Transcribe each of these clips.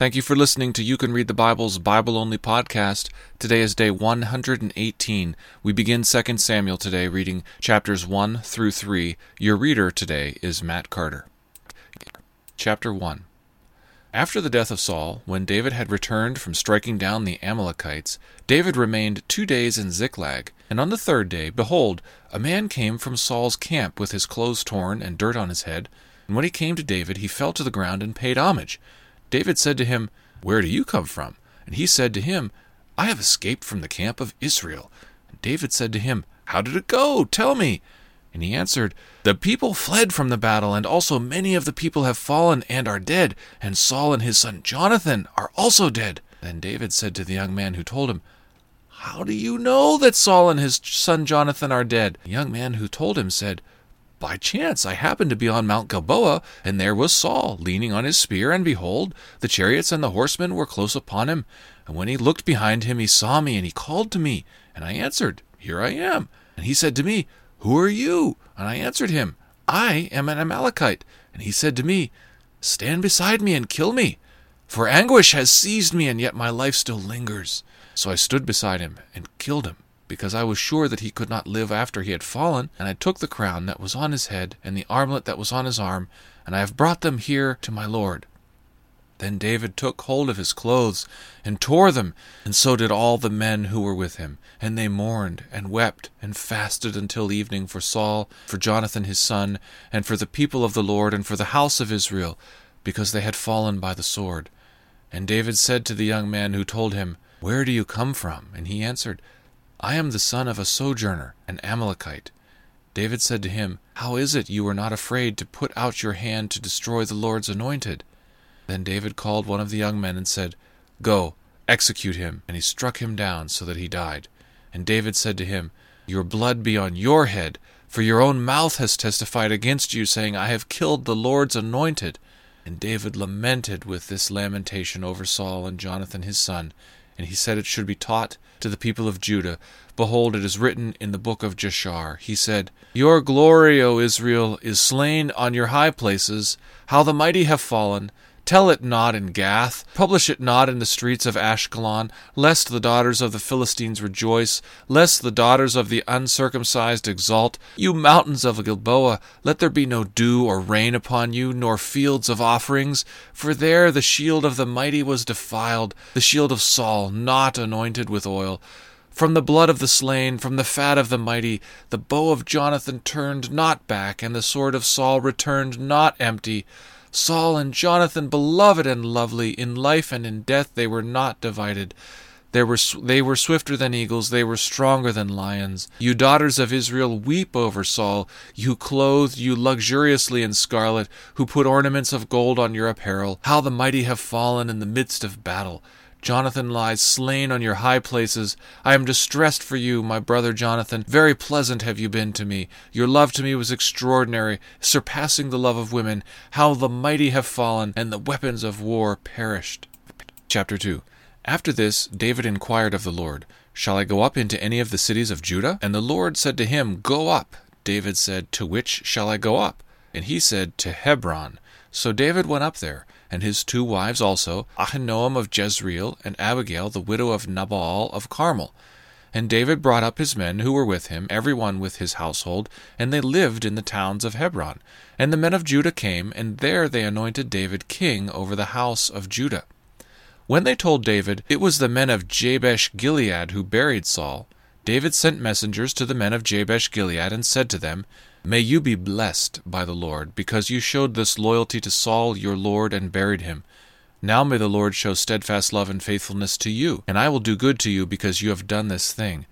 Thank you for listening to You Can Read the Bible's Bible Only podcast. Today is day 118. We begin 2 Samuel today, reading chapters 1 through 3. Your reader today is Matt Carter. Chapter 1 After the death of Saul, when David had returned from striking down the Amalekites, David remained two days in Ziklag. And on the third day, behold, a man came from Saul's camp with his clothes torn and dirt on his head. And when he came to David, he fell to the ground and paid homage. David said to him, Where do you come from? And he said to him, I have escaped from the camp of Israel. And David said to him, How did it go? Tell me. And he answered, The people fled from the battle, and also many of the people have fallen and are dead, and Saul and his son Jonathan are also dead. Then David said to the young man who told him, How do you know that Saul and his son Jonathan are dead? The young man who told him said, by chance I happened to be on Mount Gilboa, and there was Saul, leaning on his spear, and behold, the chariots and the horsemen were close upon him. And when he looked behind him, he saw me, and he called to me, and I answered, Here I am. And he said to me, Who are you? And I answered him, I am an Amalekite. And he said to me, Stand beside me and kill me, for anguish has seized me, and yet my life still lingers. So I stood beside him and killed him because I was sure that he could not live after he had fallen, and I took the crown that was on his head and the armlet that was on his arm, and I have brought them here to my Lord. Then David took hold of his clothes and tore them, and so did all the men who were with him. And they mourned and wept and fasted until evening for Saul, for Jonathan his son, and for the people of the Lord, and for the house of Israel, because they had fallen by the sword. And David said to the young man who told him, Where do you come from? And he answered, I am the son of a sojourner, an Amalekite. David said to him, How is it you were not afraid to put out your hand to destroy the Lord's anointed? Then David called one of the young men and said, Go, execute him. And he struck him down so that he died. And David said to him, Your blood be on your head, for your own mouth has testified against you, saying, I have killed the Lord's anointed. And David lamented with this lamentation over Saul and Jonathan his son, and he said it should be taught to the people of Judah. Behold, it is written in the book of Jashar. He said, Your glory, O Israel, is slain on your high places. How the mighty have fallen. Tell it not in Gath, publish it not in the streets of Ashkelon, lest the daughters of the Philistines rejoice, lest the daughters of the uncircumcised exult. You mountains of Gilboa, let there be no dew or rain upon you, nor fields of offerings, for there the shield of the mighty was defiled, the shield of Saul, not anointed with oil. From the blood of the slain, from the fat of the mighty, the bow of Jonathan turned not back, and the sword of Saul returned not empty. Saul and Jonathan, beloved and lovely, in life and in death they were not divided. They were, they were swifter than eagles, they were stronger than lions. You daughters of Israel, weep over Saul, you clothed you luxuriously in scarlet, who put ornaments of gold on your apparel. How the mighty have fallen in the midst of battle. Jonathan lies slain on your high places. I am distressed for you, my brother Jonathan. Very pleasant have you been to me. Your love to me was extraordinary, surpassing the love of women. How the mighty have fallen, and the weapons of war perished. Chapter 2 After this, David inquired of the Lord, Shall I go up into any of the cities of Judah? And the Lord said to him, Go up. David said, To which shall I go up? And he said, To Hebron. So David went up there and his two wives also, Ahinoam of Jezreel, and Abigail the widow of Nabal of Carmel. And David brought up his men who were with him, every one with his household, and they lived in the towns of Hebron. And the men of Judah came, and there they anointed David king over the house of Judah. When they told David, it was the men of Jabesh Gilead who buried Saul, David sent messengers to the men of Jabesh Gilead and said to them, May you be blessed by the Lord, because you showed this loyalty to Saul your Lord and buried him. Now may the Lord show steadfast love and faithfulness to you, and I will do good to you because you have done this thing.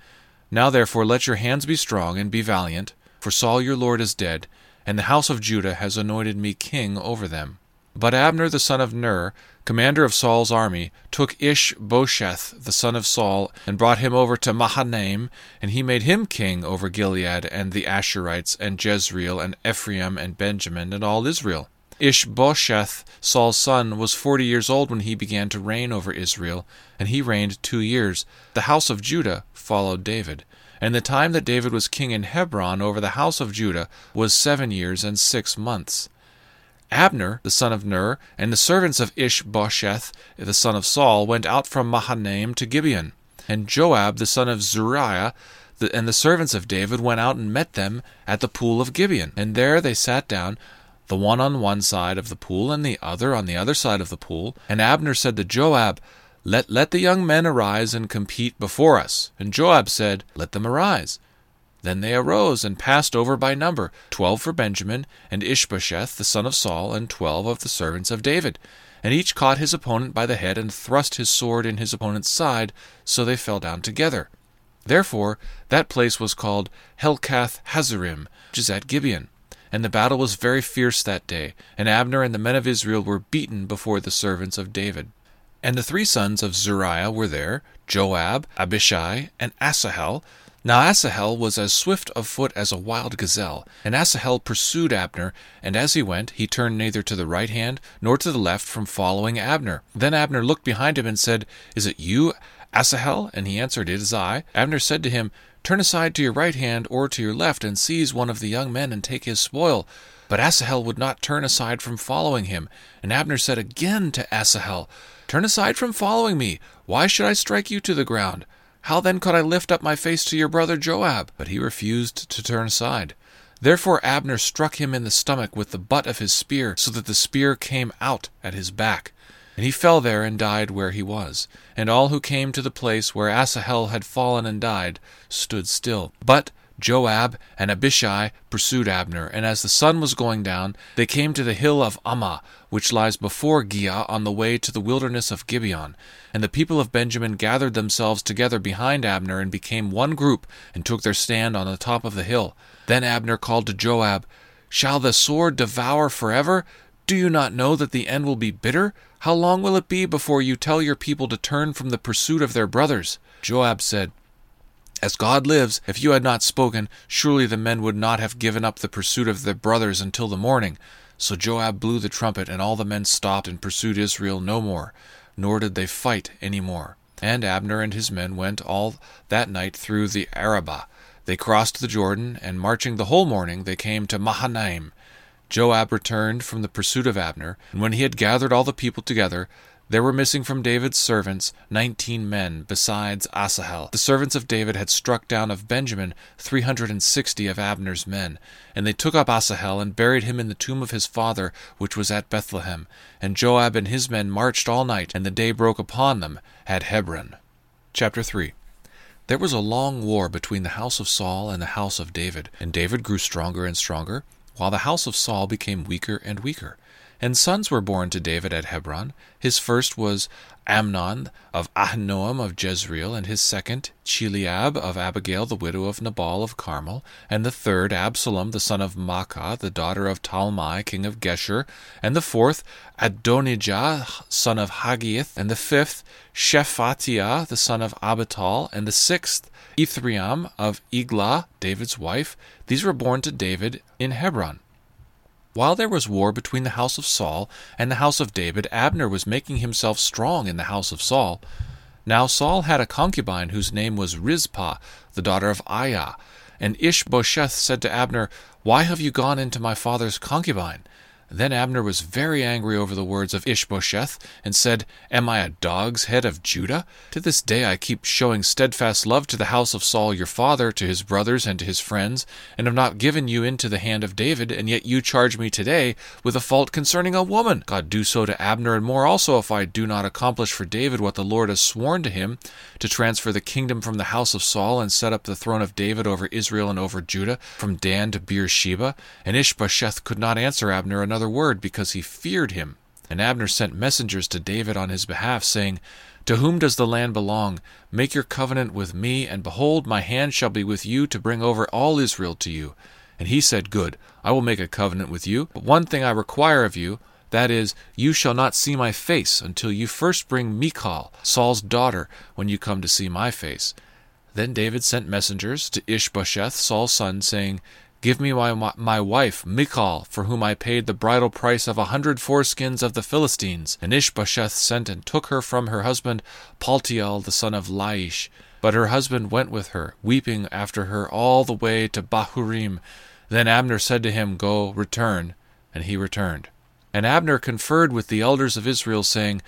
Now therefore let your hands be strong and be valiant, for Saul your Lord is dead, and the house of Judah has anointed me king over them. But Abner the son of Ner, commander of Saul's army, took Ish-bosheth the son of Saul, and brought him over to Mahanaim, and he made him king over Gilead and the Asherites, and Jezreel and Ephraim and Benjamin and all Israel. Ish-bosheth, Saul's son, was forty years old when he began to reign over Israel, and he reigned two years. The house of Judah followed David. And the time that David was king in Hebron over the house of Judah was seven years and six months. Abner, the son of Ner, and the servants of Ishbosheth, the son of Saul, went out from Mahanaim to Gibeon. And Joab, the son of Zeruiah, and the servants of David went out and met them at the pool of Gibeon. And there they sat down, the one on one side of the pool, and the other on the other side of the pool. And Abner said to Joab, let, let the young men arise and compete before us. And Joab said, Let them arise. Then they arose and passed over by number, twelve for Benjamin, and Ishbosheth the son of Saul, and twelve of the servants of David. And each caught his opponent by the head, and thrust his sword in his opponent's side, so they fell down together. Therefore that place was called Helkath Hazzurim, which is at Gibeon. And the battle was very fierce that day, and Abner and the men of Israel were beaten before the servants of David. And the three sons of Zeruiah were there, Joab, Abishai, and Asahel, now Asahel was as swift of foot as a wild gazelle, and Asahel pursued Abner, and as he went, he turned neither to the right hand nor to the left from following Abner. Then Abner looked behind him and said, Is it you, Asahel? And he answered, It is I. Abner said to him, Turn aside to your right hand or to your left, and seize one of the young men and take his spoil. But Asahel would not turn aside from following him. And Abner said again to Asahel, Turn aside from following me. Why should I strike you to the ground? How then could I lift up my face to your brother Joab? But he refused to turn aside. Therefore Abner struck him in the stomach with the butt of his spear, so that the spear came out at his back. And he fell there and died where he was. And all who came to the place where Asahel had fallen and died stood still. But Joab and Abishai pursued Abner, and as the sun was going down, they came to the hill of Ammah, which lies before Giah on the way to the wilderness of Gibeon. And the people of Benjamin gathered themselves together behind Abner and became one group, and took their stand on the top of the hill. Then Abner called to Joab, Shall the sword devour forever? Do you not know that the end will be bitter? How long will it be before you tell your people to turn from the pursuit of their brothers? Joab said, as God lives, if you had not spoken, surely the men would not have given up the pursuit of their brothers until the morning. So Joab blew the trumpet, and all the men stopped and pursued Israel no more, nor did they fight any more. And Abner and his men went all that night through the Arabah. They crossed the Jordan, and marching the whole morning, they came to Mahanaim. Joab returned from the pursuit of Abner, and when he had gathered all the people together, there were missing from David's servants nineteen men, besides Asahel. The servants of David had struck down of Benjamin three hundred and sixty of Abner's men. And they took up Asahel and buried him in the tomb of his father, which was at Bethlehem. And Joab and his men marched all night, and the day broke upon them at Hebron. Chapter 3 There was a long war between the house of Saul and the house of David, and David grew stronger and stronger, while the house of Saul became weaker and weaker. And sons were born to David at Hebron. His first was Amnon of Ahinoam of Jezreel, and his second Chileab of Abigail the widow of Nabal of Carmel, and the third Absalom the son of Maacah the daughter of Talmai king of Geshur, and the fourth Adonijah son of Haggith, and the fifth Shephatiah the son of Abital, and the sixth Ithream of Eglah David's wife. These were born to David in Hebron. While there was war between the house of Saul and the house of David, Abner was making himself strong in the house of Saul. Now Saul had a concubine whose name was Rizpah, the daughter of Aiah. And Ishbosheth said to Abner, Why have you gone into my father's concubine? Then Abner was very angry over the words of Ishbosheth, and said, Am I a dog's head of Judah? To this day I keep showing steadfast love to the house of Saul your father, to his brothers, and to his friends, and have not given you into the hand of David, and yet you charge me today with a fault concerning a woman. God do so to Abner, and more also, if I do not accomplish for David what the Lord has sworn to him, to transfer the kingdom from the house of Saul, and set up the throne of David over Israel and over Judah, from Dan to Beersheba. And Ishbosheth could not answer Abner another another word because he feared him. And Abner sent messengers to David on his behalf, saying, To whom does the land belong? Make your covenant with me, and behold, my hand shall be with you to bring over all Israel to you. And he said, Good, I will make a covenant with you. But one thing I require of you, that is, you shall not see my face until you first bring Michal, Saul's daughter, when you come to see my face. Then David sent messengers to Ishbosheth, Saul's son, saying, Give me my, my wife, Michal, for whom I paid the bridal price of a hundred foreskins of the Philistines. And Ishbosheth sent and took her from her husband, Paltiel, the son of Laish. But her husband went with her, weeping after her all the way to Bahurim. Then Abner said to him, Go, return. And he returned. And Abner conferred with the elders of Israel, saying,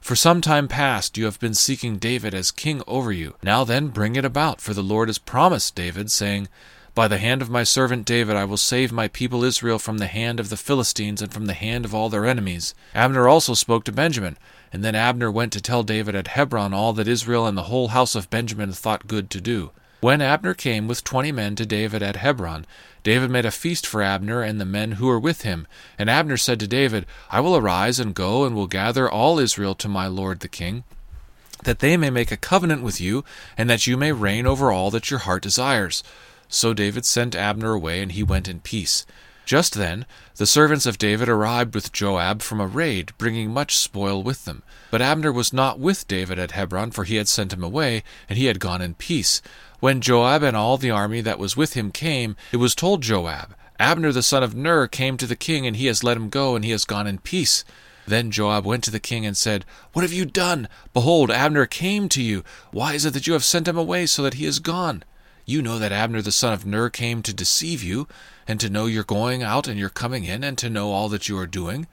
For some time past you have been seeking David as king over you. Now then, bring it about, for the Lord has promised David, saying, By the hand of my servant David I will save my people Israel from the hand of the Philistines and from the hand of all their enemies. Abner also spoke to Benjamin. And then Abner went to tell David at Hebron all that Israel and the whole house of Benjamin thought good to do. When Abner came with twenty men to David at Hebron, David made a feast for Abner and the men who were with him. And Abner said to David, I will arise and go and will gather all Israel to my lord the king, that they may make a covenant with you, and that you may reign over all that your heart desires. So David sent Abner away, and he went in peace. Just then the servants of David arrived with Joab from a raid, bringing much spoil with them. But Abner was not with David at Hebron, for he had sent him away, and he had gone in peace. When Joab and all the army that was with him came, it was told Joab, Abner the son of Ner came to the king, and he has let him go, and he has gone in peace. Then Joab went to the king and said, What have you done? Behold, Abner came to you. Why is it that you have sent him away so that he is gone? You know that Abner the son of Ner came to deceive you, and to know your going out and your coming in, and to know all that you are doing.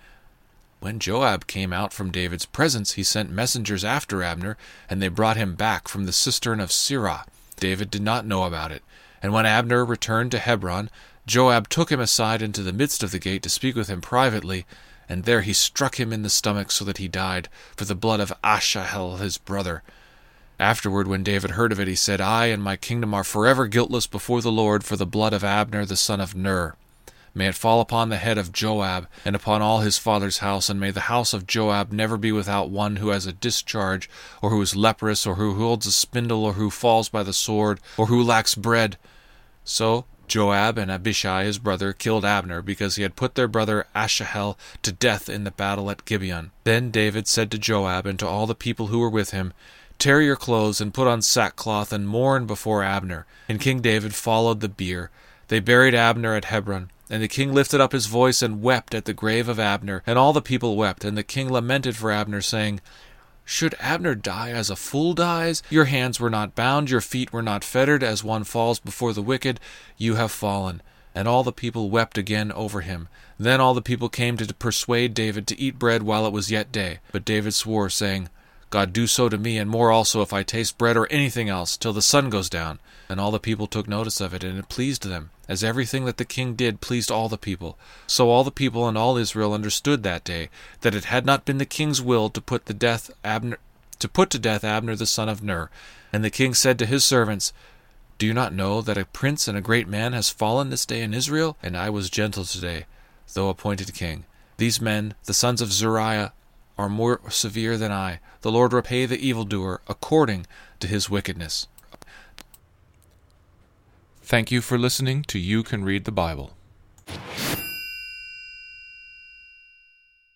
When Joab came out from David's presence, he sent messengers after Abner, and they brought him back from the cistern of Sirah. David did not know about it. And when Abner returned to Hebron, Joab took him aside into the midst of the gate to speak with him privately, and there he struck him in the stomach so that he died, for the blood of Asahel his brother. Afterward, when David heard of it, he said, I and my kingdom are forever guiltless before the Lord for the blood of Abner the son of Ner. May it fall upon the head of Joab, and upon all his father's house, and may the house of Joab never be without one who has a discharge, or who is leprous, or who holds a spindle, or who falls by the sword, or who lacks bread. So Joab and Abishai his brother killed Abner, because he had put their brother Asahel to death in the battle at Gibeon. Then David said to Joab and to all the people who were with him, Tear your clothes and put on sackcloth and mourn before Abner. And King David followed the bier. They buried Abner at Hebron. And the king lifted up his voice and wept at the grave of Abner, and all the people wept, and the king lamented for Abner, saying, Should Abner die as a fool dies? Your hands were not bound, your feet were not fettered, as one falls before the wicked. You have fallen. And all the people wept again over him. Then all the people came to persuade David to eat bread while it was yet day. But David swore, saying, God do so to me, and more also if I taste bread or anything else, till the sun goes down. And all the people took notice of it, and it pleased them, as everything that the king did pleased all the people. So all the people and all Israel understood that day that it had not been the king's will to put the death Abner to put to death Abner the son of Ner. And the king said to his servants, Do you not know that a prince and a great man has fallen this day in Israel? And I was gentle today, though appointed king. These men, the sons of Zeruiah, are more severe than I. The Lord repay the evildoer according to his wickedness. Thank you for listening to You Can Read the Bible.